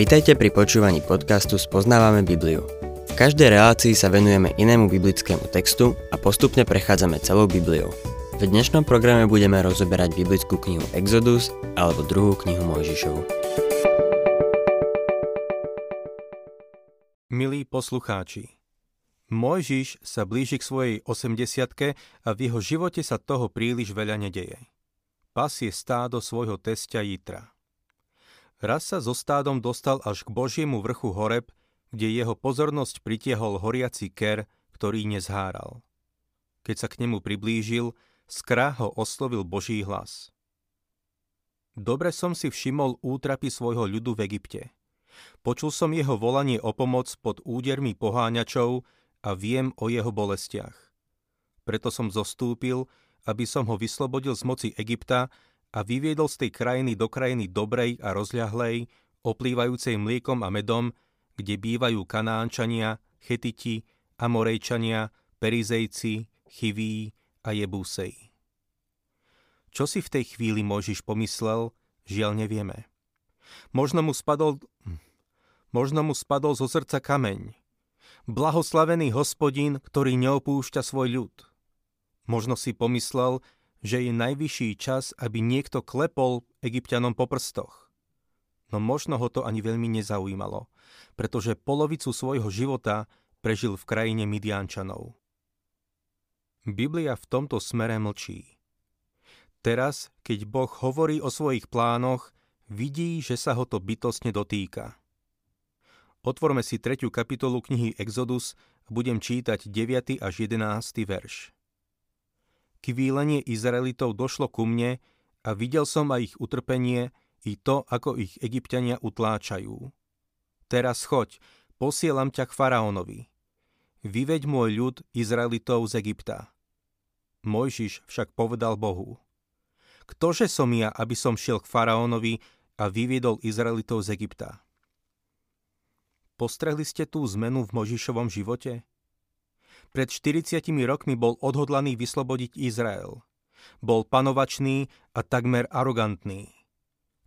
Vitajte pri počúvaní podcastu Spoznávame Bibliu. V každej relácii sa venujeme inému biblickému textu a postupne prechádzame celou Bibliou. V dnešnom programe budeme rozoberať biblickú knihu Exodus alebo druhú knihu Mojžišovu. Milí poslucháči, Mojžiš sa blíži k svojej 80 a v jeho živote sa toho príliš veľa nedeje. Pasie stádo svojho testia Jitra. Raz sa so stádom dostal až k Božiemu vrchu Horeb, kde jeho pozornosť pritiehol horiaci ker, ktorý nezháral. Keď sa k nemu priblížil, skrá ho oslovil Boží hlas. Dobre som si všimol útrapy svojho ľudu v Egypte. Počul som jeho volanie o pomoc pod údermi poháňačov, a viem o jeho bolestiach. Preto som zostúpil, aby som ho vyslobodil z moci Egypta a vyviedol z tej krajiny do krajiny dobrej a rozľahlej, oplývajúcej mliekom a medom, kde bývajú Kanánčania, Chetiti, Amorejčania, Perizejci, Chiví a Jebúsej. Čo si v tej chvíli Mojžiš pomyslel, žiaľ nevieme. Možno mu spadol, možno mu spadol zo srdca kameň, Blahoslavený hospodin, ktorý neopúšťa svoj ľud. Možno si pomyslel, že je najvyšší čas, aby niekto klepol egyptianom po prstoch. No možno ho to ani veľmi nezaujímalo, pretože polovicu svojho života prežil v krajine Midiančanov. Biblia v tomto smere mlčí. Teraz, keď Boh hovorí o svojich plánoch, vidí, že sa ho to bytostne dotýka. Otvorme si 3. kapitolu knihy Exodus a budem čítať 9. až 11. verš. Kvílenie Izraelitov došlo ku mne a videl som aj ich utrpenie i to, ako ich egyptiania utláčajú. Teraz choď, posielam ťa k faraónovi. Vyveď môj ľud Izraelitov z Egypta. Mojžiš však povedal Bohu. Ktože som ja, aby som šiel k faraónovi a vyviedol Izraelitov z Egypta? Postrehli ste tú zmenu v Možišovom živote? Pred 40 rokmi bol odhodlaný vyslobodiť Izrael. Bol panovačný a takmer arogantný.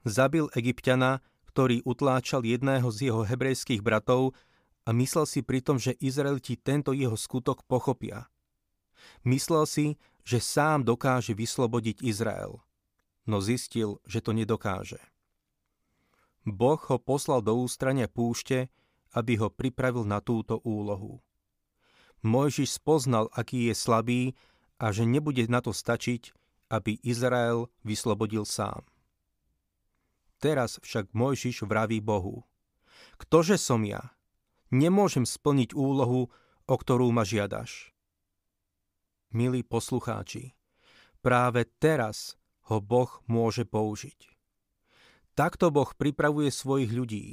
Zabil egyptiana, ktorý utláčal jedného z jeho hebrejských bratov a myslel si pritom, že Izraeliti tento jeho skutok pochopia. Myslel si, že sám dokáže vyslobodiť Izrael, no zistil, že to nedokáže. Boh ho poslal do ústrania púšte, aby ho pripravil na túto úlohu. Mojžiš spoznal, aký je slabý a že nebude na to stačiť, aby Izrael vyslobodil sám. Teraz však Mojžiš vraví Bohu. Ktože som ja? Nemôžem splniť úlohu, o ktorú ma žiadaš. Milí poslucháči, práve teraz ho Boh môže použiť. Takto Boh pripravuje svojich ľudí.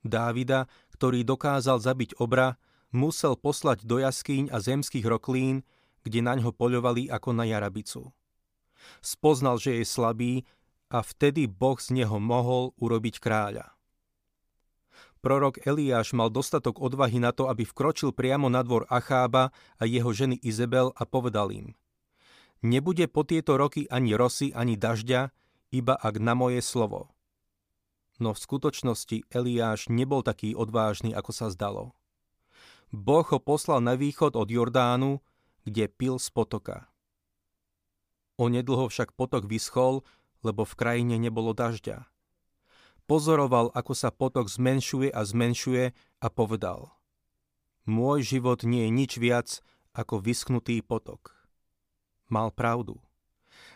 Dávida, ktorý dokázal zabiť obra, musel poslať do jaskýň a zemských roklín, kde na ňo poľovali ako na jarabicu. Spoznal, že je slabý a vtedy Boh z neho mohol urobiť kráľa. Prorok Eliáš mal dostatok odvahy na to, aby vkročil priamo na dvor Achába a jeho ženy Izabel a povedal im Nebude po tieto roky ani rosy, ani dažďa, iba ak na moje slovo no v skutočnosti Eliáš nebol taký odvážny, ako sa zdalo. Boh ho poslal na východ od Jordánu, kde pil z potoka. Onedlho však potok vyschol, lebo v krajine nebolo dažďa. Pozoroval, ako sa potok zmenšuje a zmenšuje a povedal Môj život nie je nič viac ako vyschnutý potok. Mal pravdu.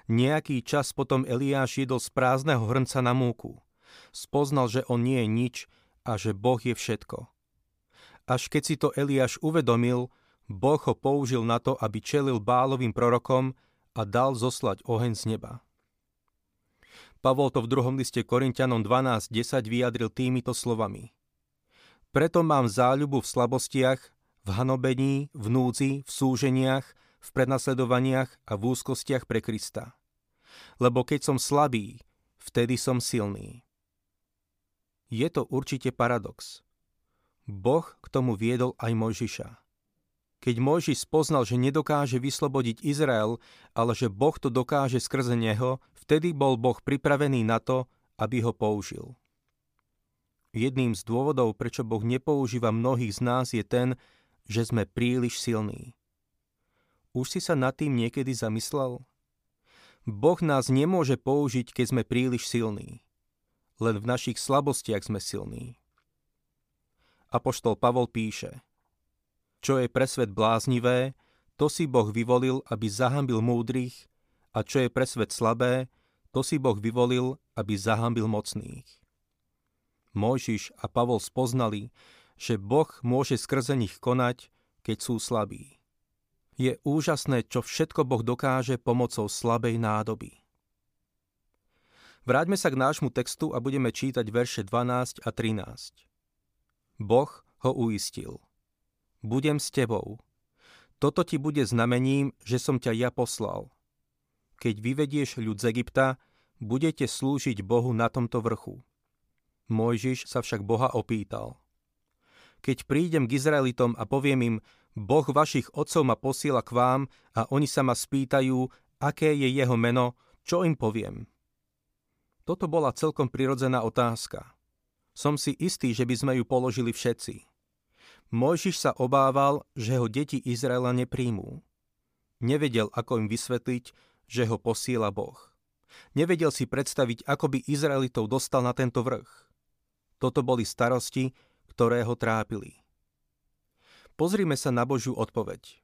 Nejaký čas potom Eliáš jedol z prázdneho hrnca na múku – spoznal, že on nie je nič a že Boh je všetko. Až keď si to Eliáš uvedomil, Boh ho použil na to, aby čelil bálovým prorokom a dal zoslať oheň z neba. Pavol to v druhom liste Korintianom 12.10 vyjadril týmito slovami. Preto mám záľubu v slabostiach, v hanobení, v núdzi, v súženiach, v prenasledovaniach a v úzkostiach pre Krista. Lebo keď som slabý, vtedy som silný. Je to určite paradox. Boh k tomu viedol aj Mojžiša. Keď Mojžiš spoznal, že nedokáže vyslobodiť Izrael, ale že Boh to dokáže skrze neho, vtedy bol Boh pripravený na to, aby ho použil. Jedným z dôvodov, prečo Boh nepoužíva mnohých z nás, je ten, že sme príliš silní. Už si sa nad tým niekedy zamyslel? Boh nás nemôže použiť, keď sme príliš silní. Len v našich slabostiach sme silní. Apoštol Pavol píše – čo je pre svet bláznivé, to si Boh vyvolil, aby zahambil múdrych, a čo je pre svet slabé, to si Boh vyvolil, aby zahambil mocných. Mojžiš a Pavol spoznali, že Boh môže skrze nich konať, keď sú slabí. Je úžasné, čo všetko Boh dokáže pomocou slabej nádoby. Vráťme sa k nášmu textu a budeme čítať verše 12 a 13. Boh ho uistil budem s tebou. Toto ti bude znamením, že som ťa ja poslal. Keď vyvedieš ľud z Egypta, budete slúžiť Bohu na tomto vrchu. Mojžiš sa však Boha opýtal. Keď prídem k Izraelitom a poviem im, Boh vašich otcov ma posiela k vám a oni sa ma spýtajú, aké je jeho meno, čo im poviem? Toto bola celkom prirodzená otázka. Som si istý, že by sme ju položili všetci. Mojžiš sa obával, že ho deti Izraela nepríjmú. Nevedel, ako im vysvetliť, že ho posiela Boh. Nevedel si predstaviť, ako by Izraelitov dostal na tento vrch. Toto boli starosti, ktoré ho trápili. Pozrime sa na Božiu odpoveď.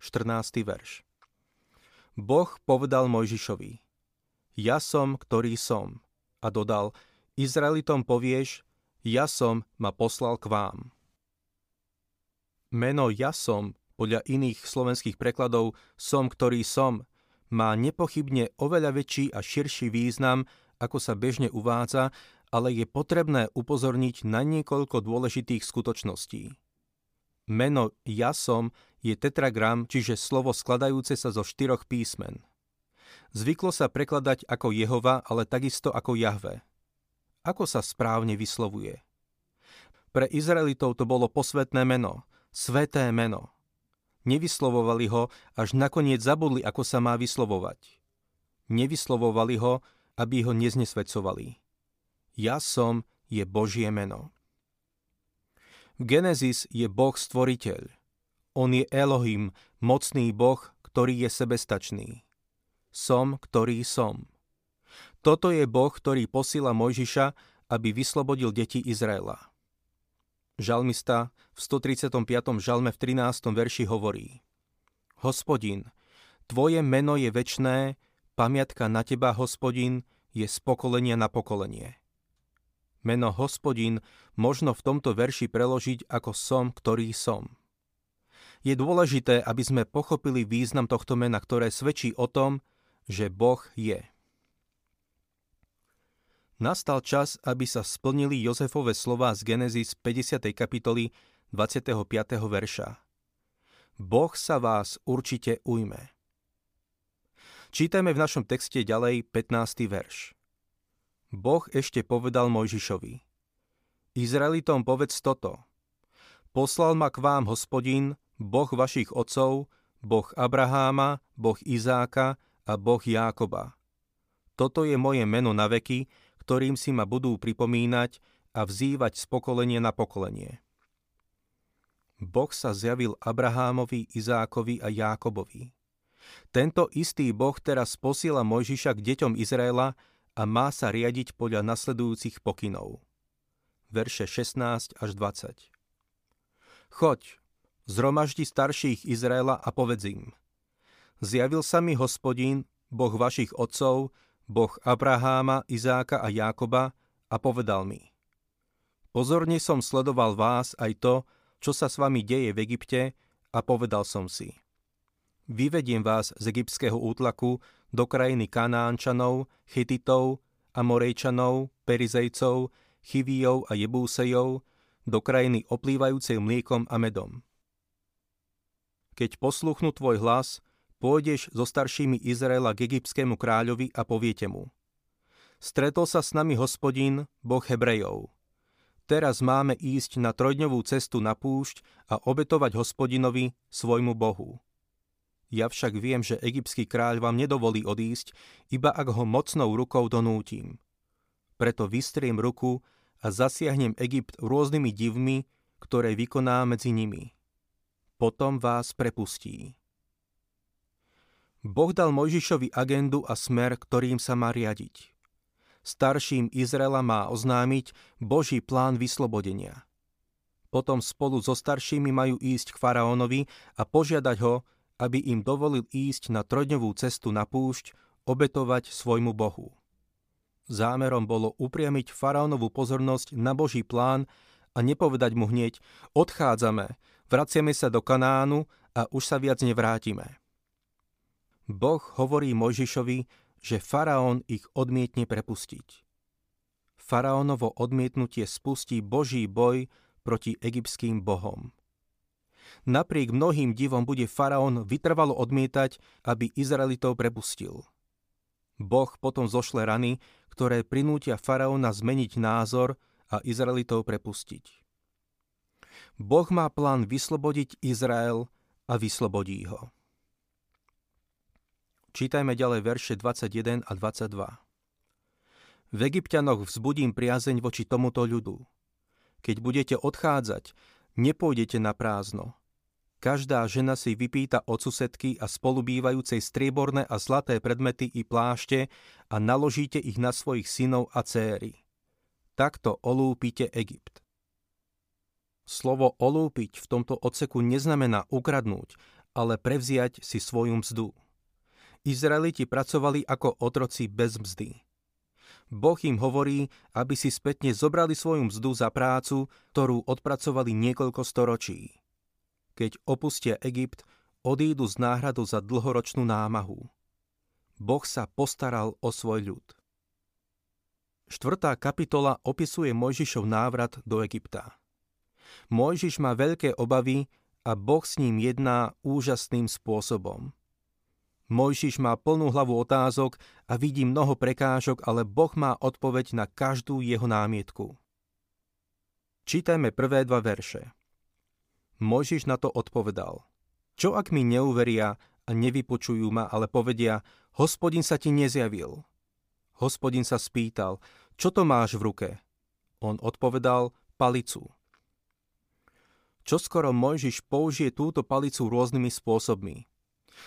14. verš. Boh povedal Mojžišovi, ja som, ktorý som. A dodal, Izraelitom povieš, ja som ma poslal k vám. Meno ja som, podľa iných slovenských prekladov som, ktorý som, má nepochybne oveľa väčší a širší význam, ako sa bežne uvádza, ale je potrebné upozorniť na niekoľko dôležitých skutočností. Meno ja som je tetragram, čiže slovo skladajúce sa zo štyroch písmen. Zvyklo sa prekladať ako Jehova, ale takisto ako Jahve. Ako sa správne vyslovuje? Pre Izraelitov to bolo posvetné meno, sveté meno. Nevyslovovali ho, až nakoniec zabudli, ako sa má vyslovovať. Nevyslovovali ho, aby ho neznesvedcovali. Ja som je Božie meno. V Genesis je Boh stvoriteľ. On je Elohim, mocný Boh, ktorý je sebestačný. Som, ktorý som. Toto je Boh, ktorý posíla Mojžiša, aby vyslobodil deti Izraela. Žalmista v 135. žalme v 13. verši hovorí Hospodin, Tvoje meno je väčné, pamiatka na Teba, Hospodin, je z pokolenia na pokolenie. Meno Hospodin možno v tomto verši preložiť ako som, ktorý som. Je dôležité, aby sme pochopili význam tohto mena, ktoré svedčí o tom, že Boh je. Nastal čas, aby sa splnili Jozefove slova z Genesis 50. kapitoly 25. verša. Boh sa vás určite ujme. Čítame v našom texte ďalej 15. verš. Boh ešte povedal Mojžišovi. Izraelitom povedz toto. Poslal ma k vám hospodin, Boh vašich otcov, Boh Abraháma, Boh Izáka a Boh Jákoba. Toto je moje meno na veky, ktorým si ma budú pripomínať a vzývať z pokolenia na pokolenie. Boh sa zjavil Abrahámovi, Izákovi a Jákobovi. Tento istý Boh teraz posiela Mojžiša k deťom Izraela a má sa riadiť podľa nasledujúcich pokynov. Verše 16 až 20 Choď, zromaždi starších Izraela a povedz im. Zjavil sa mi hospodín, Boh vašich otcov, Boh Abraháma, Izáka a Jákoba a povedal mi Pozorne som sledoval vás aj to, čo sa s vami deje v Egypte a povedal som si Vyvediem vás z egyptského útlaku do krajiny Kanánčanov, Chytitov, Amorejčanov, Perizejcov, Chivijov a Jebúsejov, do krajiny oplývajúcej mliekom a medom. Keď posluchnú tvoj hlas, pôjdeš so staršími Izraela k egyptskému kráľovi a poviete mu. Stretol sa s nami hospodín, boh Hebrejov. Teraz máme ísť na trojdňovú cestu na púšť a obetovať hospodinovi, svojmu Bohu. Ja však viem, že egyptský kráľ vám nedovolí odísť, iba ak ho mocnou rukou donútim. Preto vystriem ruku a zasiahnem Egypt rôznymi divmi, ktoré vykoná medzi nimi. Potom vás prepustí. Boh dal Mojžišovi agendu a smer, ktorým sa má riadiť starším Izraela má oznámiť Boží plán vyslobodenia. Potom spolu so staršími majú ísť k faraónovi a požiadať ho, aby im dovolil ísť na trojdňovú cestu na púšť, obetovať svojmu Bohu. Zámerom bolo upriamiť faraónovú pozornosť na Boží plán a nepovedať mu hneď odchádzame, vraciame sa do Kanánu a už sa viac nevrátime. Boh hovorí Mojžišovi, že faraón ich odmietne prepustiť. Faraónovo odmietnutie spustí Boží boj proti egyptským bohom. Napriek mnohým divom bude faraón vytrvalo odmietať, aby Izraelitov prepustil. Boh potom zošle rany, ktoré prinútia faraóna zmeniť názor a Izraelitov prepustiť. Boh má plán vyslobodiť Izrael a vyslobodí ho. Čítajme ďalej verše 21 a 22. V Egyptianoch vzbudím priazeň voči tomuto ľudu. Keď budete odchádzať, nepôjdete na prázdno. Každá žena si vypýta od susedky a spolubývajúcej strieborné a zlaté predmety i plášte a naložíte ich na svojich synov a céry. Takto olúpite Egypt. Slovo olúpiť v tomto odseku neznamená ukradnúť, ale prevziať si svoju mzdu. Izraeliti pracovali ako otroci bez mzdy. Boh im hovorí, aby si spätne zobrali svoju mzdu za prácu, ktorú odpracovali niekoľko storočí. Keď opustia Egypt, odídu z náhradu za dlhoročnú námahu. Boh sa postaral o svoj ľud. Štvrtá kapitola opisuje Mojžišov návrat do Egypta. Mojžiš má veľké obavy a Boh s ním jedná úžasným spôsobom. Mojžiš má plnú hlavu otázok a vidí mnoho prekážok, ale Boh má odpoveď na každú jeho námietku. Čítajme prvé dva verše. Mojžiš na to odpovedal. Čo ak mi neuveria a nevypočujú ma, ale povedia, hospodin sa ti nezjavil. Hospodin sa spýtal, čo to máš v ruke? On odpovedal, palicu. Čoskoro Mojžiš použije túto palicu rôznymi spôsobmi.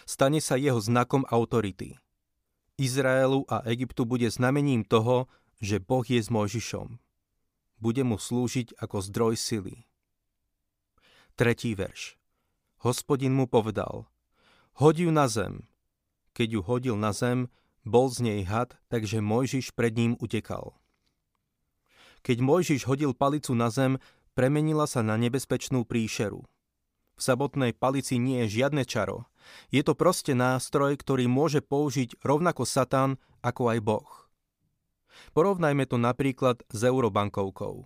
Stane sa jeho znakom autority. Izraelu a Egyptu bude znamením toho, že Boh je s Mojžišom. Bude mu slúžiť ako zdroj sily. Tretí verš. Hospodin mu povedal, hoď ju na zem. Keď ju hodil na zem, bol z nej had, takže Mojžiš pred ním utekal. Keď Mojžiš hodil palicu na zem, premenila sa na nebezpečnú príšeru. V samotnej palici nie je žiadne čaro. Je to proste nástroj, ktorý môže použiť rovnako Satan ako aj Boh. Porovnajme to napríklad s eurobankovkou.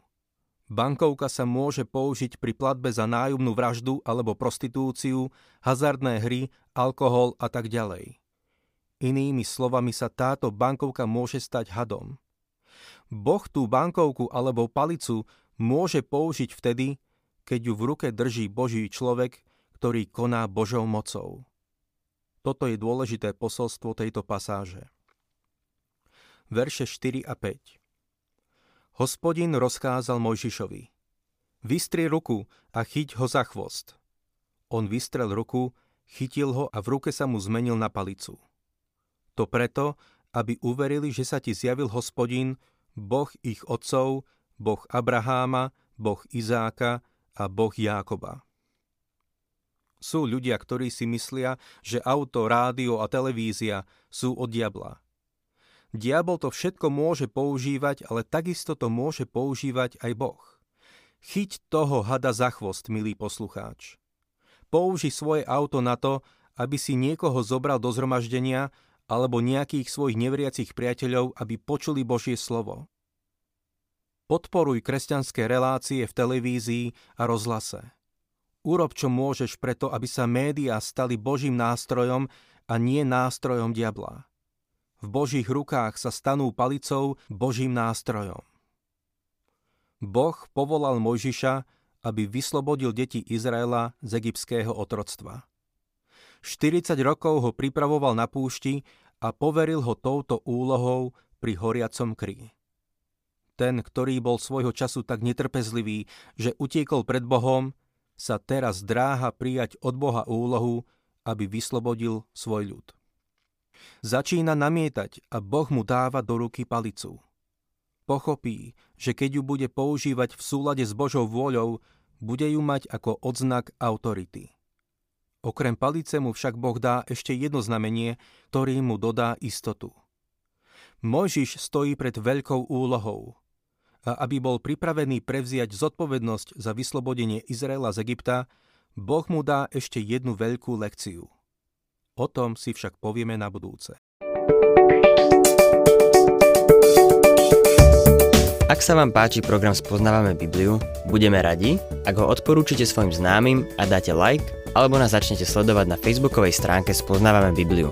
Bankovka sa môže použiť pri platbe za nájomnú vraždu alebo prostitúciu, hazardné hry, alkohol a tak ďalej. Inými slovami sa táto bankovka môže stať hadom. Boh tú bankovku alebo palicu môže použiť vtedy, keď ju v ruke drží Boží človek, ktorý koná Božou mocou. Toto je dôležité posolstvo tejto pasáže. Verše 4 a 5 Hospodin rozkázal Mojžišovi Vystri ruku a chyť ho za chvost. On vystrel ruku, chytil ho a v ruke sa mu zmenil na palicu. To preto, aby uverili, že sa ti zjavil hospodin, Boh ich otcov, Boh Abraháma, Boh Izáka a Boh Jákoba. Sú ľudia, ktorí si myslia, že auto, rádio a televízia sú od diabla. Diabol to všetko môže používať, ale takisto to môže používať aj Boh. Chyť toho hada za chvost, milý poslucháč. Použi svoje auto na to, aby si niekoho zobral do zhromaždenia alebo nejakých svojich nevriacich priateľov, aby počuli Božie slovo. Podporuj kresťanské relácie v televízii a rozhlase. Urob, čo môžeš preto, aby sa médiá stali Božím nástrojom a nie nástrojom diabla. V Božích rukách sa stanú palicou Božím nástrojom. Boh povolal Mojžiša, aby vyslobodil deti Izraela z egyptského otroctva. 40 rokov ho pripravoval na púšti a poveril ho touto úlohou pri horiacom krí. Ten, ktorý bol svojho času tak netrpezlivý, že utiekol pred Bohom, sa teraz dráha prijať od Boha úlohu, aby vyslobodil svoj ľud. Začína namietať a Boh mu dáva do ruky palicu. Pochopí, že keď ju bude používať v súlade s Božou vôľou, bude ju mať ako odznak autority. Okrem palice mu však Boh dá ešte jedno znamenie, ktorý mu dodá istotu. Mojžiš stojí pred veľkou úlohou. A aby bol pripravený prevziať zodpovednosť za vyslobodenie Izraela z Egypta, Boh mu dá ešte jednu veľkú lekciu. O tom si však povieme na budúce. Ak sa vám páči program Spoznávame Bibliu, budeme radi, ak ho odporúčite svojim známym a dáte like, alebo nás začnete sledovať na facebookovej stránke Spoznávame Bibliu.